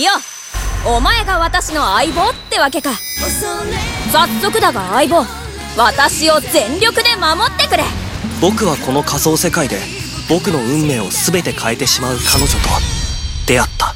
よ。お前が私の相棒ってわけか。早速だが相棒私を全力で守ってくれ。僕はこの仮想世界で僕の運命を全て変えてしまう彼女と出会った。